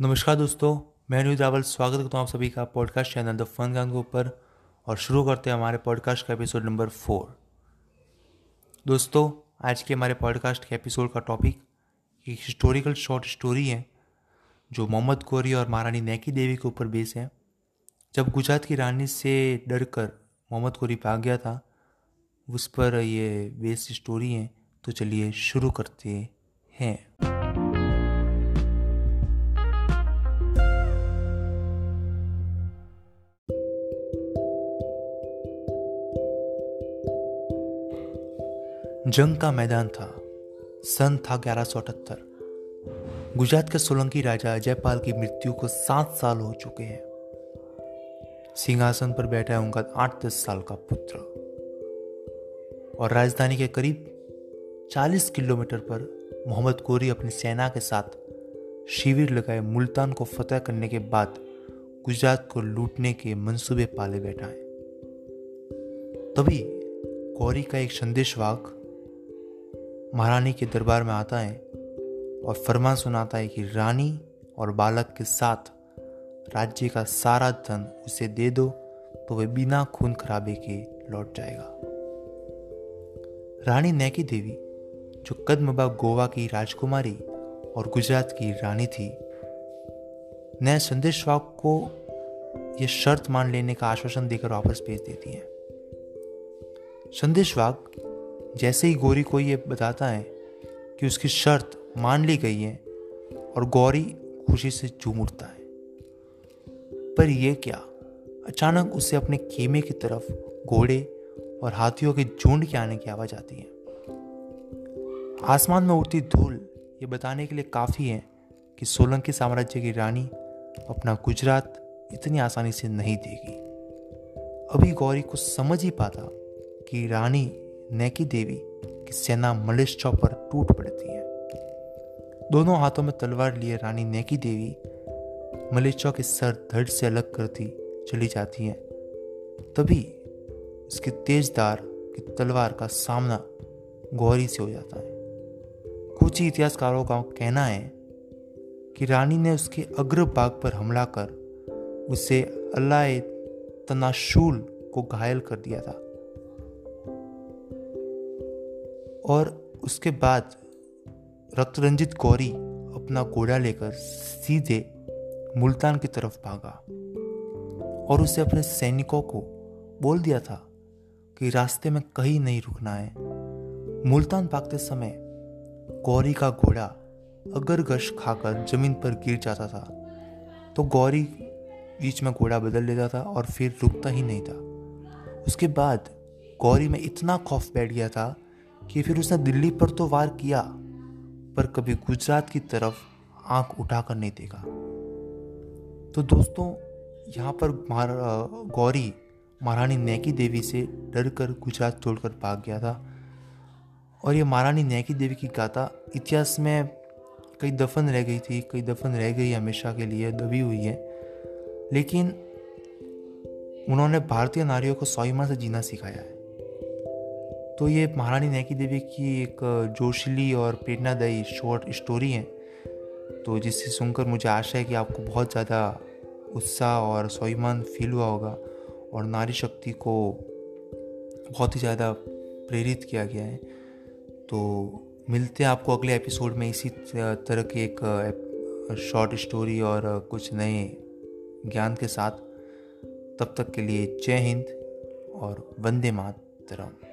नमस्कार दोस्तों, मैं अनुज रावल स्वागत करता हूँ आप सभी का पॉडकास्ट चैनल द फन गान के ऊपर और शुरू करते हैं हमारे पॉडकास्ट का एपिसोड नंबर फोर दोस्तों, आज के हमारे पॉडकास्ट के एपिसोड का टॉपिक एक हिस्टोरिकल शॉर्ट स्टोरी है, जो मोहम्मद कोरी और महारानी नैकी देवी के ऊपर बेस है। जब गुजरात की रानी से डर कर मोहम्मद कोरी भाग गया था, उस पर ये बेस स्टोरी है तो चलिए शुरू करते हैं। जंग का मैदान था। सन था ग्यारह गुजरात के सोलंकी राजा जयपाल की मृत्यु को सात साल हो चुके हैं। सिंहासन पर बैठा है उनका आठ दस साल का पुत्र। और राजधानी के करीब 40 किलोमीटर पर मोहम्मद कोरी अपनी सेना के साथ शिविर लगाए मुल्तान को फतेह करने के बाद गुजरात को लूटने के मंसूबे पाले बैठा है तभी गौरी का एक संदेशवाक महारानी के दरबार में आता है और फरमान सुनाता है कि रानी और बालक के साथ राज्य का सारा धन उसे दे दो तो वह बिना खून खराबे के लौट जाएगा। रानी नैकी देवी, जो कदमबा गोवा की राजकुमारी और गुजरात की रानी थी, नए संदेशवाक को यह शर्त मान लेने का आश्वासन देकर वापस भेज देती हैं। संदेशवाक जैसे ही गौरी को ये बताता है कि उसकी शर्त मान ली गई है और गौरी खुशी से झूम उठता है। पर यह क्या? अचानक उसे अपने खेमे की तरफ़ घोड़े और हाथियों के झुंड के आने की आवाज़ आती है। आसमान में उड़ती धूल ये बताने के लिए काफ़ी है कि सोलंकी साम्राज्य की रानी अपना गुजरात इतनी आसानी से नहीं देगी। अभी गौरी को समझ ही पाता कि रानी नैकी देवी की सेना मलेश पर टूट पड़ती है। दोनों हाथों में तलवार लिए रानी नैकी देवी मलेचौ के सर धड़ से अलग करती चली जाती है। तभी उसके तेजदार की तलवार का सामना गौरी से हो जाता है। कुछ इतिहासकारों का कहना है कि रानी ने उसके अग्र भाग पर हमला कर उसे अल्लाह तनाशूल को घायल कर दिया था। और उसके बाद रक्तरंजित गौरी अपना घोड़ा लेकर सीधे मुल्तान की तरफ़ भागा और उसे अपने सैनिकों को बोल दिया था कि रास्ते में कहीं नहीं रुकना है। मुल्तान भागते समय गौरी का घोड़ा अगर गश खाकर ज़मीन पर गिर जाता था तो गौरी बीच में घोड़ा बदल लेता था और फिर रुकता ही नहीं था। उसके बाद गौरी में इतना खौफ बैठ गया था कि फिर उसने दिल्ली पर तो वार किया, पर कभी गुजरात की तरफ़ आँख उठाकर नहीं देखा। तो दोस्तों, यहाँ पर गौरी, महारानी नैकी देवी से डर कर गुजरात छोड़कर भाग गया था। और ये महारानी नैकी देवी की गाथा इतिहास में कई दफन रह गई थी, कई दफन रह गई हमेशा के लिए, दबी हुई है। लेकिन उन्होंने भारतीय नारियों को स्वाभिमान से जीना सिखाया है। तो ये महारानी नैकी देवी की एक जोशीली और प्रेरणादायी शॉर्ट स्टोरी है। तो जिससे सुनकर मुझे आशा है कि आपको बहुत ज़्यादा उत्साह और स्वाभिमान फील हुआ होगा और नारी शक्ति को बहुत ही ज़्यादा प्रेरित किया गया है। तो मिलते हैं आपको अगले एपिसोड में इसी तरह के एक शॉर्ट स्टोरी और कुछ नए ज्ञान के साथ। तब तक के लिए जय हिंद और वंदे मातरम।